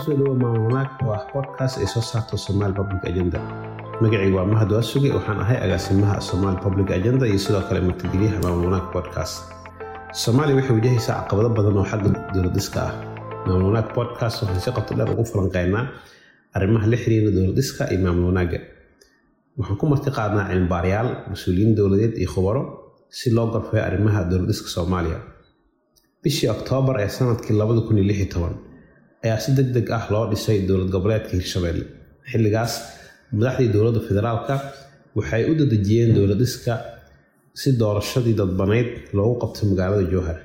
ku soo dhawo maamulnaag oo ah podcast ay soo saarto somaali public agenda. Magacaygu waa mahad waasuge waxaan ahay agaasimaha somaali public agenda iyo sidoo kale martigeliyaha maamulnaag podcast. Soomaaliya waxay wajahaysaa caqabado badan oo xagga dowladiska ah. Maamulnaag podcast waxaan si qoto dheer ugu falanqeynaa arrimaha la xiriira dowladiska iyo maamul wanaagga waxaan ku marti qaadnaa cilmibaarayaal mas'uuliyiin dowladeed iyo khubaro si loo gorfeeyo arrimaha dowladiska soomaaliya. Bishii oktoobar ee sannadkii ayaa si deg deg ah loo dhisay dowlad goboleedka hirshabelle xilligaas madaxdii dowladda federaalka waxay u dadejiyeen dowladiska si doorashadii dadbanayd loogu qabto magaalada jowhar.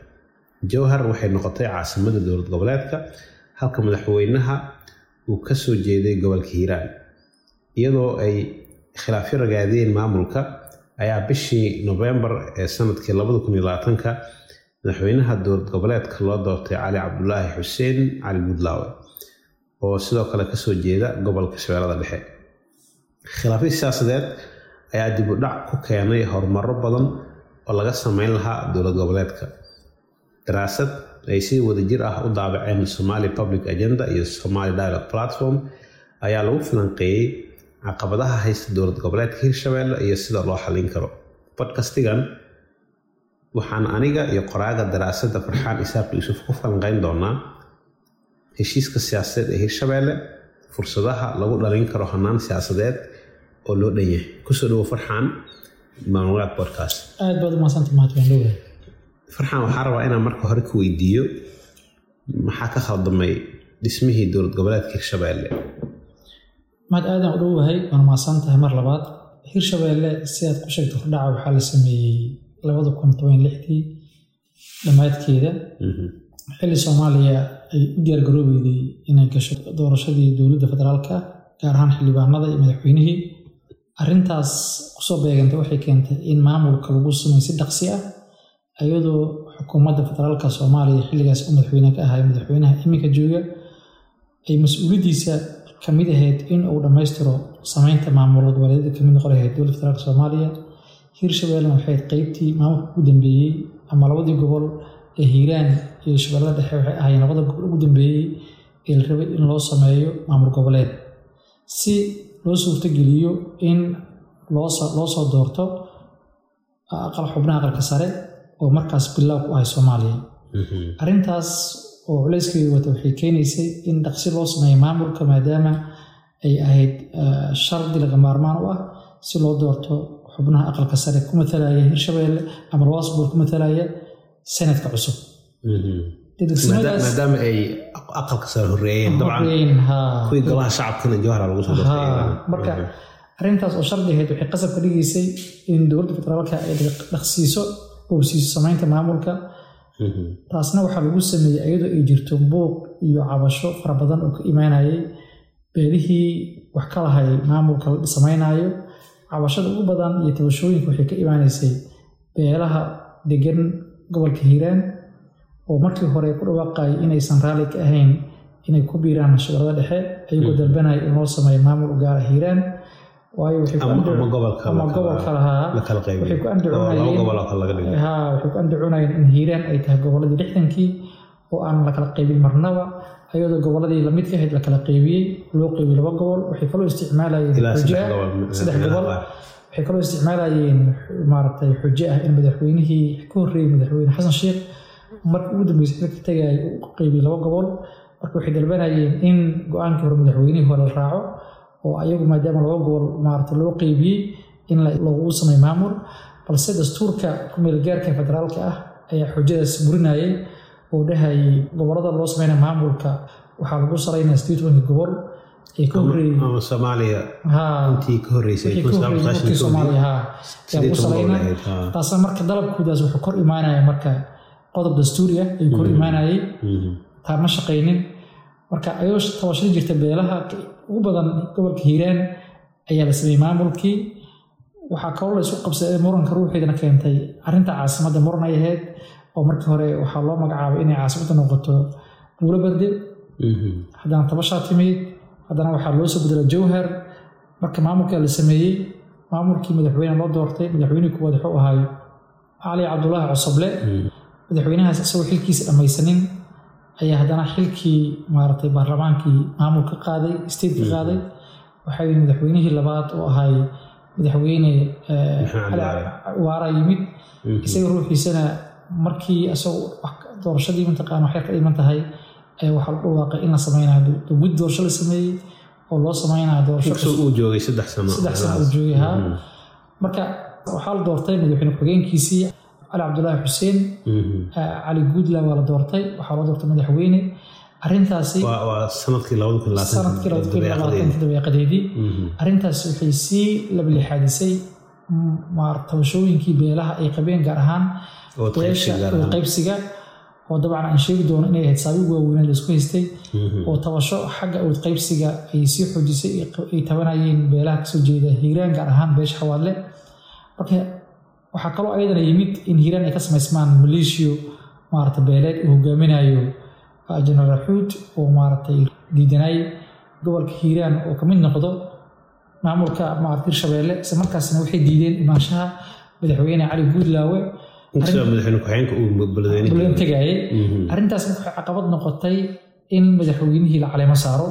Jowhar waxay noqotay caasimada dowlad goboleedka halka madaxweynaha uu ka soo jeeday gobolka hiiraan. Iyadoo ay khilaafyo ragaadiyeen maamulka ayaa bishii nofembar ee sannadkii ka madaxweynaha dowlad goboleedka loo doortay cali cabdulaahi xuseen cali buudlaawe oo sidoo kale ka soo jeeda gobolka shabeellada dhexe. Khilaafyo siyaasadeed ayaa dib u dhac ku keenay horumaro badan oo laga sameyn lahaa dowlad goboleedka. Daraasad ay si wadajir ah u daabaceen somali public agenda iyo somali dialogue platform ayaa lagu filanqeeyey caqabadaha haysta dowlad goboleedka hirshabelle iyo sida loo xallin karo. Bodkastigan waxaan aniga iyo qoraaga daraasadda farxaan isaaq yuusuf ku falanqeyn doonaa heshiiska siyaasadeed ee hirshabelle fursadaha lagu dhalin karo hanaan siyaasadeed oo loo dhan yahay. Kusoo dhawo farxaan maamulaad podcast. Aad baad mahadwandhowe farxaan waxaa rabaa inaan marka hore ku weydiiyo. Maxaa ka khaldamay dhismihii dowlad goboleedka hirshabelle mahad aadan u dhowahay waan mahadsan tahay mar labaad. Hirshabelle sidaad ku sheegtay hordhaca waxaa la sameeyey labada kun toban lixdii dhammaadkeeda xilli soomaaliya ay u diyaargaroobeydey inay gasho doorashadii dowladda federaalka gaar ahaan xildhibaanada iyo madaxweynihii. Arrintaas ku soo beegantay waxay keentay in maamulka lagu samey si dhaqsi ah iyadoo xukuumadda federaalka soomaaliya xilligaas u madaxweyne ka ahay madaxweynaha iminka jooga ay mas'uuliyaddiisa ka mid ahayd in uu dhammaystiro sameynta maamul goboleedyada ka mid noqon lahayd dowladda federaalka soomaaliya hirshabelle waxay qeybtii maamulka ugu dambeeyey ama labadii gobol ee hiiraan iyo shabeellada dhexe waxay ahaayeen labada gobol ugu dambeeyey ee la rabay in loo sameeyo maamul goboleed. Si loo suurtogeliyo in loo soo doorto aqal xubnaha aqalka sare oo markaas bilow ku ahay soomaaliya. Arrintaas oo culeyskeedu wata waxay keenaysay in dhaqsi loo sameeyo maamulka maadaama ay ahayd shardi laga maarmaan u ah si loo doorto xubnaha aqalka sare ku matalaya hirshabelle ama gobol ku matalaya sanadka cusub. Maadaama ay aqalka sare horeeyeen golaha shacabkana jowhara lagu soo marka arrintaas oo shardi ahayd waxay qasab ka dhigaysay in dowladda federaalka ay dhaqsiiso boobsiiso sameynta maamulka. Taasna waxaa lagu sameeyey iyadoo ay jirto buuq iyo cabasho fara badan oo ka imaanayay beelihii wax ka lahay maamulka la sameynaayo cabashada ugu badan iyo tabashooyinka waxay ka imaanaysay beelaha degan gobolka hiiraan oo markii hore ku dhawaaqayay inaysan raalli ka ahayn inay ku biiraan shabeellada dhexe ayagoo dalbanaya in loo sameeyo maamul u gaara hiiraan waayo ama gobolka lahaa waxay ku andacunayeen in hiiraan ay tahay gobolladii lixdankii oo aan la kala qaybin marnaba ayadoo gobolladii la mid ka ahayd la kala qaybiyey loo qaybiyey laba gobol waxay kaloo isticmaalayeen xujo saddex gobol waxay kaloo isticmaalayeen maaragtay xujo ah in madaxweynihii ka horreeyey madaxweyne xasan sheekh markii ugu dambeysay xilka tagay u qaybiyey laba gobol. Marka waxay dalbanayeen in go'aankii hore madaxweynihii hore la raaco oo ayagu maadaama laba gobol maaragtay loo qaybiyey in loogu sameey maamul balse dastuurka kumeelgaarka federaalka ah ayaa xujadaas burinayay oo dhahayay gobollada loo sameynaya maamulka waxaa lagu saraynaya sidii tobanka gobol ee ka horreeyey soomaaliya. Intii ka horreysay soomaaliya. ha. Yaa lagu sarayna. taasna marka dalabkoodaas wuxuu kor imaanaya marka qodob dastuuri ah ayuu kor imaanayay. Taa ma shaqaynin marka ayadoo tabashada jirta beelaha ugu badan gobolka hiiraan ayaa la sameeyey maamulkii. Waxaa kaloo la isu qabsaday muranka ruuxeedana keentay. Arrinta caasimadda muran ay ahayd oo markii hore waxaa loo magacaabay inay caasimadda noqoto buulo berde haddana tabashaa timid haddana waxaa loo soo bedelay jowhar marka maamulkaa la sameeyey maamulkii madaxweyne loo doortay madaxweynihii kuwaad wuxuu ahaayo cali cabdulaahi cosoble madaxweynahaas isagoo xilkiisa dhammaysanin ayaa haddana xilkii maaragtay baarlamaankii maamul ka qaaday state ka qaaday. Waxaa madaxweynihii labaad oo ahay madaxweyne waara. Yimid. Isaga ruuxiisana markii isagoo doorashadii mataqaana waxay ka dhiman tahay waxaa la dhawaaqay in la sameynayo gud doorasho la sameeyey oo loo sameynayo doorasho uu joogay saddex sano. Saddex sano uu joogay haa marka waxaa la doortay madaxweyne ku-xigeenkiisii cali cabdulaahi xuseen. Cali guudla waa la doortay waxaa loo doortay madaxweyne. Arintaasi waa sannadkii dabeeqadeedii arintaasi waxay sii lablixaadisay tabashooyinkii beelaha ay qabeen gaar ahaan qaybsiga oo dabcan aan sheegi doono inay ahayd saabiig waaweyned la isku haystay oo tabasho xagga awood qaybsiga ay sii xoojisay ay tabanayeen beelaha ka soo jeeda hiiraan gaar ahaan beesha xawaadle marka waxaa kaloo ayadana yimid in hiiraan ay ka samaysmaan maleeshiyo maarata beeleed uu hogaaminayo jenaraal xuud oo maaragtay diidanay gobolka hiiraan oo ka mid noqdo maamulka maarata hirshabeelle isla markaasna waxay diideen imaanshaha madaxweyne cali guudlaawe bulan tegaaye arrintaas waxay caqabad noqotay in madaxweynihii la caleemo saaro.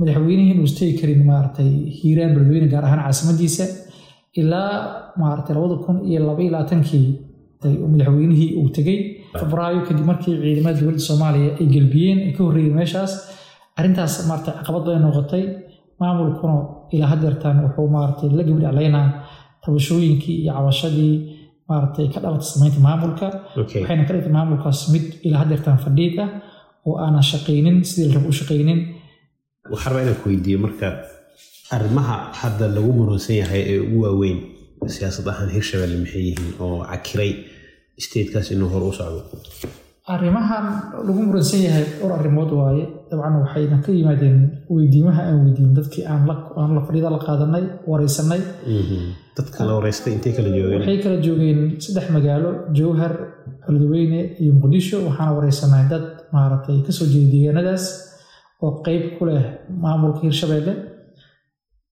Madaxweynihii inuu istegi karin maaragtay hiiraan beledweyne gaar ahaan caasimadiisa ilaa maaragtay labada kun iyo laba iyo labaatankii madaxweynihii uu tegey febraayo kadib markii ciidamada dowladda soomaaliya ay gelbiyeen ay ka horreeyeen meeshaas arrintaas maaragtay caqabad bay noqotay. Maamulkuna ilaa hadeertan wuxuu maaragtay la gabdhaclaynaa tabashooyinkii iyo cabashadii maaragtay ka dhalatay samaynta maamulka. Waxayna ka dhigtay maamulkaas mid ilaa hadeertan fadhiid ah oo aanan shaqaynin sidii la rabo u shaqaynin waxaan rabaa inaan ku weydiiyo marka arrimaha hadda lagu muransan yahay ee ugu waaweyn siyaasad ahaan hirshabelle maxay yihiin oo cakiray statekaas inuu hor u socdo arrimahan lagu muransan yahay dhowr arrimood waaye. Dabcan waxayna ka yimaadeen weydiimaha aan weydiin dadkii aan la fadhiida la qaadanay wareysanay. Dadka la wareystay intay kala joogeen. Waxay kala joogeen saddex magaalo jowhar beledweyne iyo muqdisho. Waxaana wareysanay dad maaragtay ka soo jeeda deegaanadaas oo qeyb ku leh maamulka hirshabelle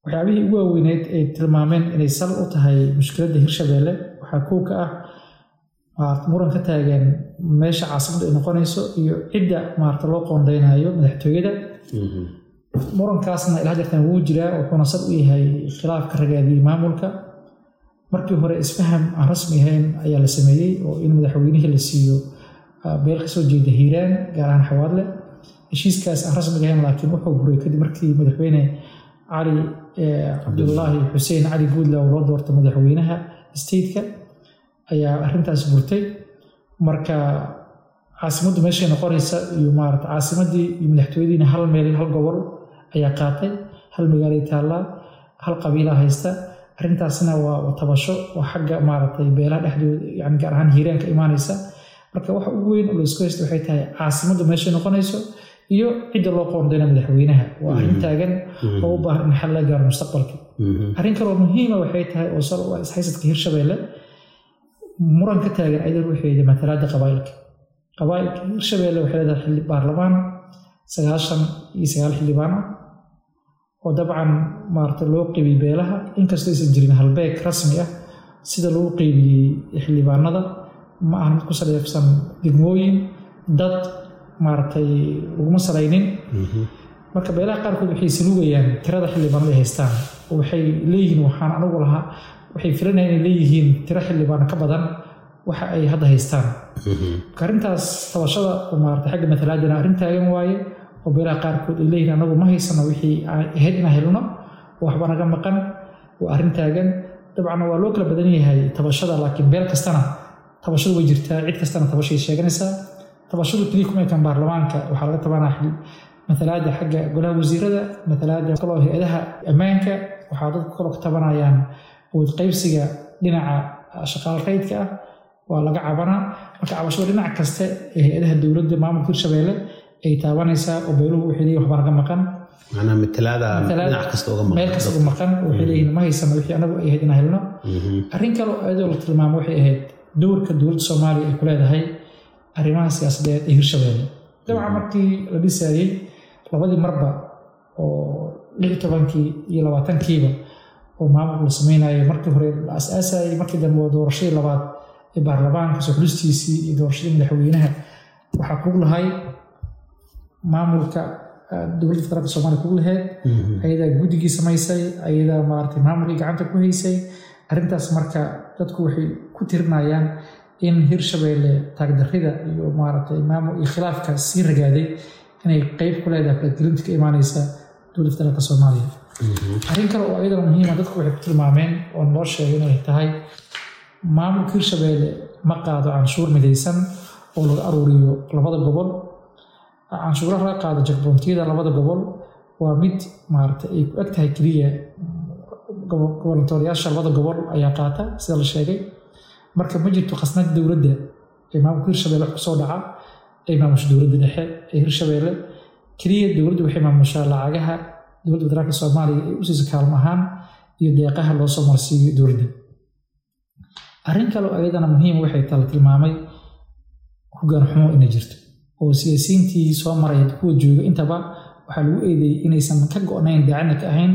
waxyaabihii ugu waaweyneyd ay tilmaameen inay sal u tahay mushkiladda hirshabelle waxaa kow ka ah muran ka taagan meesha caasimada ay noqonayso iyo cidda maarata loo qoondeynayo madaxtooyada. Murankaasna ilaa jirtan wuu jiraa wuxuuna sal u yahay khilaafka ragaadiyey maamulka. Markii hore isfaham aan rasmi ahayn ayaa la sameeyey oo in madaxweynihii la siiyo beel ka soo jeeda hiiraan gaar ahaan xawaadle. Heshiiskaas aan rasmiga ahayn laakiin wuxuu buray kadib markii madaxweyne cali cabdulaahi xuseen cali guudlaw loo doortay madaxweynaha stateka ayaa arrintaas burtay. Marka caasimaddu meeshay noqonaysa iyo maarata caasimaddii iyo madaxtooyadiina hal meel hal gobol ayaa qaatay hal magaalay taallaa hal qabiilaa haysta. Arrintaasna waa tabasho waa xagga maaragtay beelaha dhexdooda yani gaar ahaan hiiraan ka imaanaysa. Marka waxa ugu weyn oo la isku haysta waxay tahay caasimaddu meeshay noqonayso iyo cidda loo qoondayna madaxweynaha. Waa arrin taagan oo u baahan in xal laga gaaro mustaqbalka. Arrin kaloo muhiima waxay tahay oo sal u ah ishaysadka hirshabelle muran ka taagan ayada ruuxeeda matalaada qabaa'ilka qabaa'ilka hirshabelle waxay leedahay xilli baarlamaan sagaashan iyo sagaal xildhibaan ah oo dabcan maarata loo qeybiyey beelaha inkastoo aysan jirin halbeeg rasmi ah sida loo qeybiyey xildhibaanada ma ahan mid ku saleefsan degmooyin dad maaragtay laguma salaynin marka beelaha qaarkood waxay saluugayaan tirada xildhibaanada ay haystaan oo waxay leeyihiin waxaan anigu lahaa waxay filanayaan inay leeyihiin tiro xildhibaano ka badan waxa ay hadda haystaan. Marka arrintaas tabashada maarata xagga matalaadana arrin taagan waaye oo beelaha qaarkood ay leeyihiin anagu ma haysano wixii ahayd inaan helno oo waxba naga maqan waa arrin taagan. Dabcan waa loo kala badan yahay tabashada laakiin beel kastana tabashadu way jirtaa cid kastana tabashay sheeganaysaa tabashadu keliya kuma ekan baarlamaanka waxaa laga tabanaa matalaada xagga golaha wasiirada matalaada kaloo hay'adaha ammaanka waxaa dadku kaloo ka tabanayaan qaybsiga dhinaca shaqaal raydka ah waa laga cabanaa. Marka cabashada dhinac kaste ee hay'adaha dowladda maamulka hirshabelle ay taabanaysaa oo beeluhu waxay leeyihiin waxba naga maqan. Macnaa matalaada dhinac kasta uga maqan. meel kasta uga maqan waxay leeyihiin ma haysano wixii anagu ay ahayd inaan helno. Arrin kaloo ayadoo la tilmaamo waxay ahayd dowrka dowladda soomaaliya ay ku leedahay arrimaha siyaasadeed ee hirshabelle dabcan markii la dhisayey labadii marba oo lix tobankii iyo labaatankiiba oo maamulka la sameynayay markii hore la as-aasayay markii dambe doorashadii labaad ee baarlamaanka soo xulistiisii iyo doorashadii madaxweynaha. Waxaa kug lahay maamulka dowladda federaalka soomaaliya kugu lahayd ayadaa guddigii samaysay ayadaa maaragtay maamulkii gacanta ku haysay. Arrintaas marka dadku waxay ku tirinayaan in hirshabeelle taagdarrida iyo maaragtay maamul iyo khilaafka sii ragaaday inay qeyb ku leedahay kalagelinta ka imaaneysa dowladda federaalka soomaaliya arrin kale oo ayadana muhiima dadku waxay ku tilmaameen oo noo sheegay inay tahay maamulka hirshabeelle ma qaado canshuur midaysan oo laga aruuriyo labada gobol. Canshuuraha laga qaado jakboontiyada labada gobol waa mid maaragtay ay ku eg tahay keliya gobolnatooriyaasha labada gobol ayaa qaata sida la sheegay. Marka ma jirto khasnad dowladda ee maamulka hirshabeelle wax ku soo dhaca ay maamusha dowladda dhexe ee hirshabeelle keliya dowladdu waxay maamushaa lacagaha dowladda federaalka soomaaliya ee u siisa kaalmo ahaan iyo deeqaha loo soo marsiiyo dowladda. Arrin kale oo ayadana muhiim waxay tala tilmaamay hoggaan xumo inay jirto oo siyaasiyiintii soo maraya kuwa jooga. Intaba waxaa lagu eedeeyey inaysan ka go-nayn daacadna ka ahayn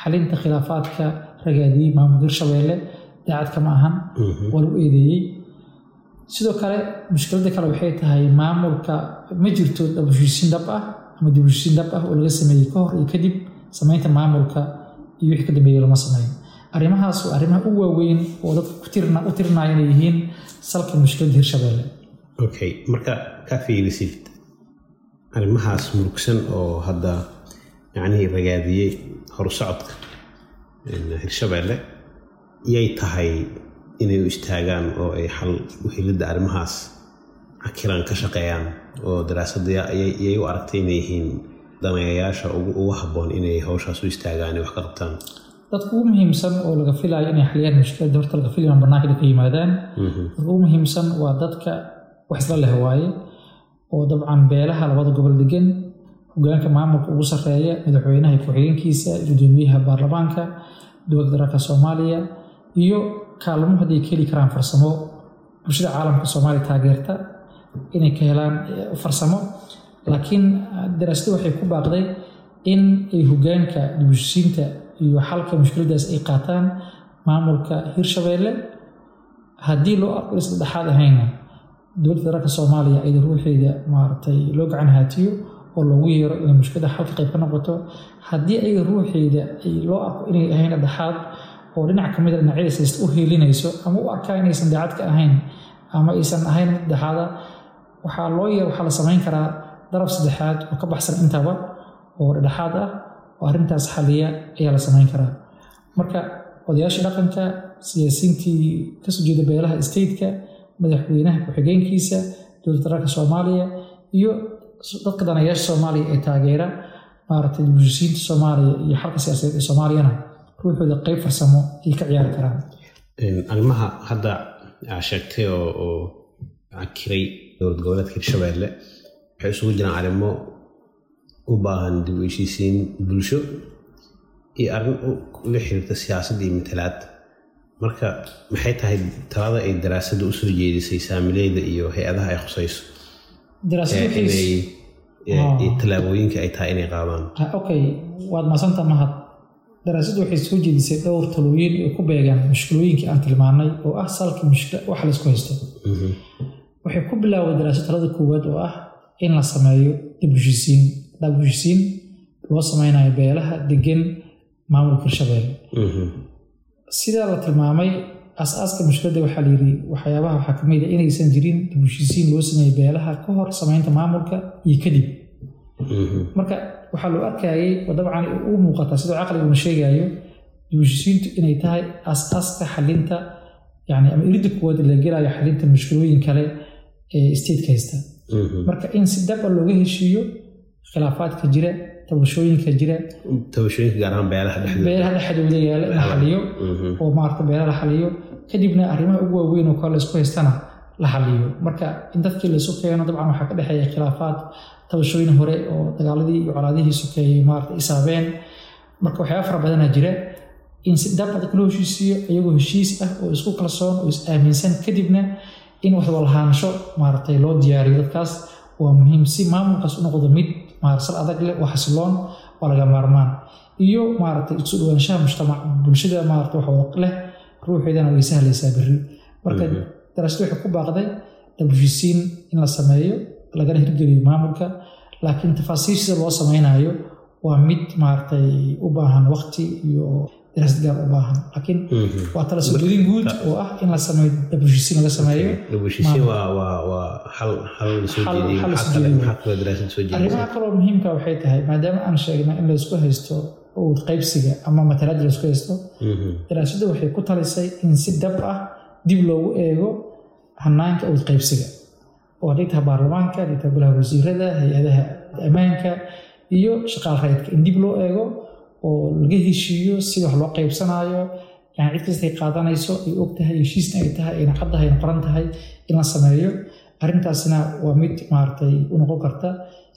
xalinta khilaafaadka ragaadiyey maamulka hirshabeelle daacadka ma ahan. Waa lagu eedeeyey sidoo kale mushkiladda kale waxay tahay maamulka ma jirto dabheshiisiin dhab ah ama dibheshiisiin dhab ah oo laga sameeyey ka hor iyo kadib samaynta maamulka iyo wixii ka dambeeyey lama sameeyo arrimahaas waa arrimaha u waaweyn oo dadka u tirinaya inay yihiin salka mushkiladda hirshabeelle okay marka ka fiirisid arrimahaas murugsan oo hadda yacnihii ragaadiyey horusocodka hirshabeelle yay tahay inay u istaagaan oo ay xal uhelidda arrimahaas cakiran ka shaqeeyaan oo daraasadda yay u aragtay inay yihiin daneeyayaasha ugu habboon inay hawshaas u istaagaan wax ka qabtaan. Dadka ugu muhiimsan oo laga filayo inay xaliyaan mushkiladda horta laga filayo barnaamijka ka yimaadaan dadka ugu muhiimsan waa dadka wax isla leh waaye oo dabcan beelaha labada gobol degan hogaanka maamulka ugu sarreeya madaxweynaha ku-xigeenkiisa gudoomiyaha baarlamaanka dowladda federaalka soomaaliya iyo kaalmo hadday ka heli karaan farsamo. Bulshada caalamka soomaaliya taageerta inay ka helaan farsamo. Laakiin daraasadu waxay ku baaqday in ay hogaanka dibushiinta iyo xalka mushkiladaas ay qaataan maamulka hirshabeelle. Haddii loo arko in saddexaad ahayna dowladda federaalka soomaaliya ayada ruuxeeda maaragtay loo gacan haatiyo oo loogu yeero inay mushkilada xalka qayb ka noqoto haddii ayaga ruuxeeda loo arko inay ahayn dhexaad oo dhinac ka mid a dhinacyadaas haysta u heelinayso ama u arkaa inaysan daacad ka ahayn ama aysan ahayn mid dhexaada waxaa loo yeer waxaa la samayn karaa daraf saddexaad oo ka baxsan intaba oo dhexaad ah oo arrintaas xaliya ayaa la samayn karaa. Marka odayaashii dhaqanka siyaasiyiintii ka soo jeeda beelaha stateka madaxweynaha ku-xigeenkiisa dowladda federaalka soomaaliya iyo dadka danayaasha soomaaliya ee taageera maaragtay bulshisiinta soomaaliya iyo xalka siyaasadeed ee soomaaliyana ruuxooda qeyb farsamo ay ka ciyaari karaan. Arrimaha hadda aa sheegtay oo cakiray dowlad goboleedka hirshabeelle waxay isugu jiraan arrimo u baahan dib u heshiisiin bulsho iyo arrin la xiriirta siyaasadda iyo matalaad marka maxay tahay talada ay daraasadda u soo jeedisay saamileyda iyo hay'adaha ay khusayso tallaabooyinka ay tahay inay qaadaan okay waad maasanta mahad daraasaddu waxay soo jeedisay dhowr talooyin ay ku beegaan mushkilooyinkii aan tilmaanay oo ah salka mushkila waxa laysku haysto waxay ku bilaawday daraasad talada koowaad oo ah in la sameeyo dib dab heshiisiin loo sameynayo beelaha degan maamulka hirshabeelle sidaa la tilmaamay as-aaska mushkiladda waxaa layidhi waxyaabaha waxaa ka mid a inaysan jirin dib loo sameeyey beelaha ka hor sameynta maamulka iyo kadib. Marka waxaa loo arkayay oo dabcan u muuqataa sidoo caqliguna sheegayo dib inay tahay as-aaska xalinta yani ama iridda kuwaad la gelayo xalinta mushkilooyin kale ee stateka haysta. Marka in si daba looga heshiiyo khilaafaadka jira tabashooyinka jira beelaha dhexdooda. yaalla in la xaliyo oo maarata beelaha la xaliyo kadibna arrimaha ugu waaweyn oo kale laysku haystana la xaliyo. Marka in dadkii laysu keeno dabcan waxaa ka dhexeeya khilaafaad tabashooyin hore oo dagaaladii iyo colaadihii sokeeyey maarata isaabeen. Marka waxyaaba fara badana jira in si dhab adag loo heshiisiiyo iyagoo heshiis ah oo isku kalsoon oo is aaminsan kadibna in wax walahaansho maaragtay loo diyaariyo dadkaas waa muhiim si maamulkaas u noqdo mid maarsal adag leh oo xasiloon waa laga maarmaan. Iyo maaragtay isu dhawaanshaha mujtamac bulshada maarata wax wada leh ruuxeedana way sahlaysaa berri. Marka daraasadu waxay ku baaqday heshiisiin in la sameeyo lagana hirgeliyo maamulka laakiin tafaasiishida loo sameynayo waa mid maaragtay u baahan waqti iyo daraasad gaar u baahan laakiin waa tala sododin guud oo ah in la sameeyo dabushisin laga sameeyo soo soo arrimaha kaloo muhiimka waxay tahay maadaama aan sheegna in laysku haysto awood qaybsiga ama matalaadda laysku haysto daraasadda waxay ku talisay in si dhab ah dib loogu eego hanaanka awood qaybsiga oo hadday tahay baarlamaanka hadday tahay golaha wasiirada hay'adaha ammaanka iyo shaqaal rayidka in dib loo eego oo laga heshiiyo sida wax loo qaybsanaayo. Yani cid kastay qaadanayso ay og tahay heshiisna ay tahay ayna caddahay ayna qoran tahay in la sameeyo. Arrintaasna waa mid maaragtay u noqon karta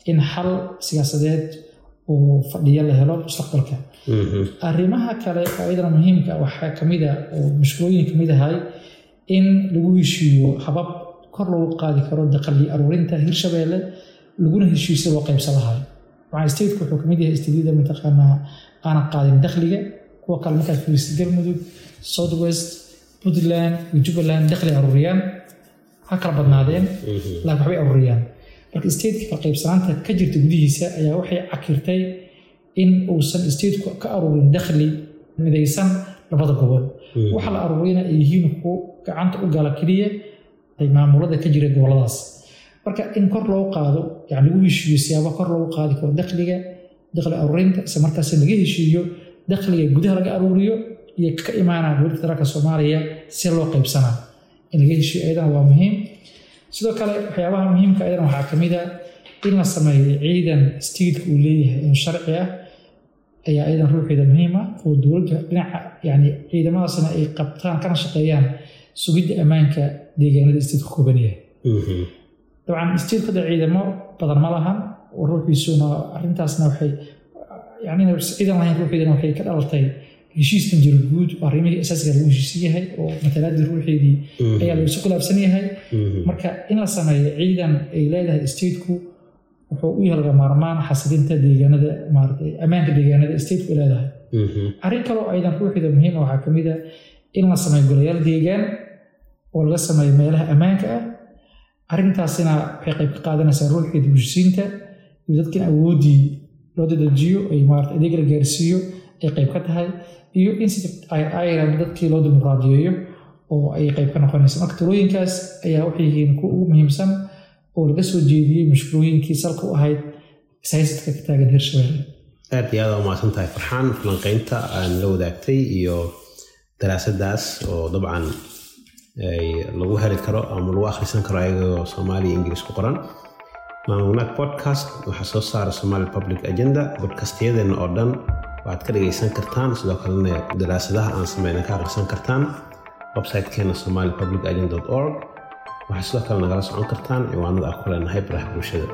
in xal siyaasadeed oo fadhiyo la helo mustaqbalka. Arrimaha kale oo iyadana muhiimka waxaa kamida oo mushkulooyin ka mid ahay in lagu heshiiyo habab kor lagu qaadi karo daqali aruurinta hirshabeelle laguna heshiiyo sida loo qaybsan lahayo waxaa stateka wuxuu ka mid yahay stateyada mataqaanaa aanan qaadin dakhliga kuwa kale markaad fiirisid galmudug south west puntland iyo jubbaland dakhli aruuriyaan ha kala badnaadeen. Laakiin waxbay aruuriyaan marka stateka kala qaybsanaanta ka jirta gudihiisa ayaa waxay cakirtay in uusan stateku ka aruurin dakhli midaysan labada gobol waxa la aruuriyana ay yihiin kuwo gacanta u gala keliya ay maamulada ka jira goboladaas. Marka in kor loo qaado yani lagu heshiiyo siyaaba kor loogu qaadi karo dakhliga dakhli aruurinta isla markaas laga heshiiyo dakhliga gudaha laga aruuriyo iyo ka imaanaa dowladda federaalka soomaaliya si loo qaybsanaa in laga heshiiyo ayadana waa muhiim sidoo kale waxyaabaha muhiimka ayadana waxaa ka mid a in la sameeyo ciidan stateku uu leeyahay oo sharci ah ayaa ayadan ruuxeeda muhiim ah oo dowladda dhinaca yani ciidamadaasna ay qabtaan kana shaqeeyaan sugidda ammaanka deegaanada stateku kooban yahay dabcan stateku da ciidamo badan ma lahan oo ruuxiisuna arrintaasna waxay yani ciidan lahayn ruuxeedana waxay ka dhalatay heshiiskan jiro guud oo arrimihii asaasiga lagu heshiisan yahay oo matalaadii ruuxeedii ayaa lagu isu khilaafsan yahay marka in la sameeyo ciidan ay leedahay stateku wuxuu u yahay laga maarmaan xasilinta deegaanada maaragtay ammaanka deegaanada stateku ay leedahay. Arrin kaloo aydan ruuxeeda muhiima waxaa ka mid a in la sameeyo golayaal deegaan oo laga sameeyo meelaha ammaanka ah. Arrintaasina waxay qayb ka qaadanaysaa ruuxeeda bulshisiinta iyo dadkan awooddii loo dadajiyo ay maarata adeeg la gaarsiiyo ay qayb ka tahay iyo in si ayran dadkii loo dimuqraadiyeeyo oo ay qayb ka noqonaysa marka talooyinkaas ayaa waxay yihiin kuwa ugu muhiimsan oo laga soo jeediyey mashkuulooyinkii salka u ahayd saysadka ka taagan hirshabelle aad iyo aad waa mahadsan tahay farxaan falanqeynta aan la wadaagtay iyo daraasadaas oo dabcan lagu heli karo ama lagu akhrisan karo ayagoo soomaaliya ingiriis ku qoran maamulnaag podcast waxaa soo saara somali public agenda bodkastyadeena oo dhan. Waxaad ka dhagaysan kartaan sidoo kalena daraasadaha aan sameyna ka akhrisan kartaan websitekeena somali public agenda org. Waxaa sidoo kale nagala socon kartaan ciwaanada aan ku leenahay baraha bulshada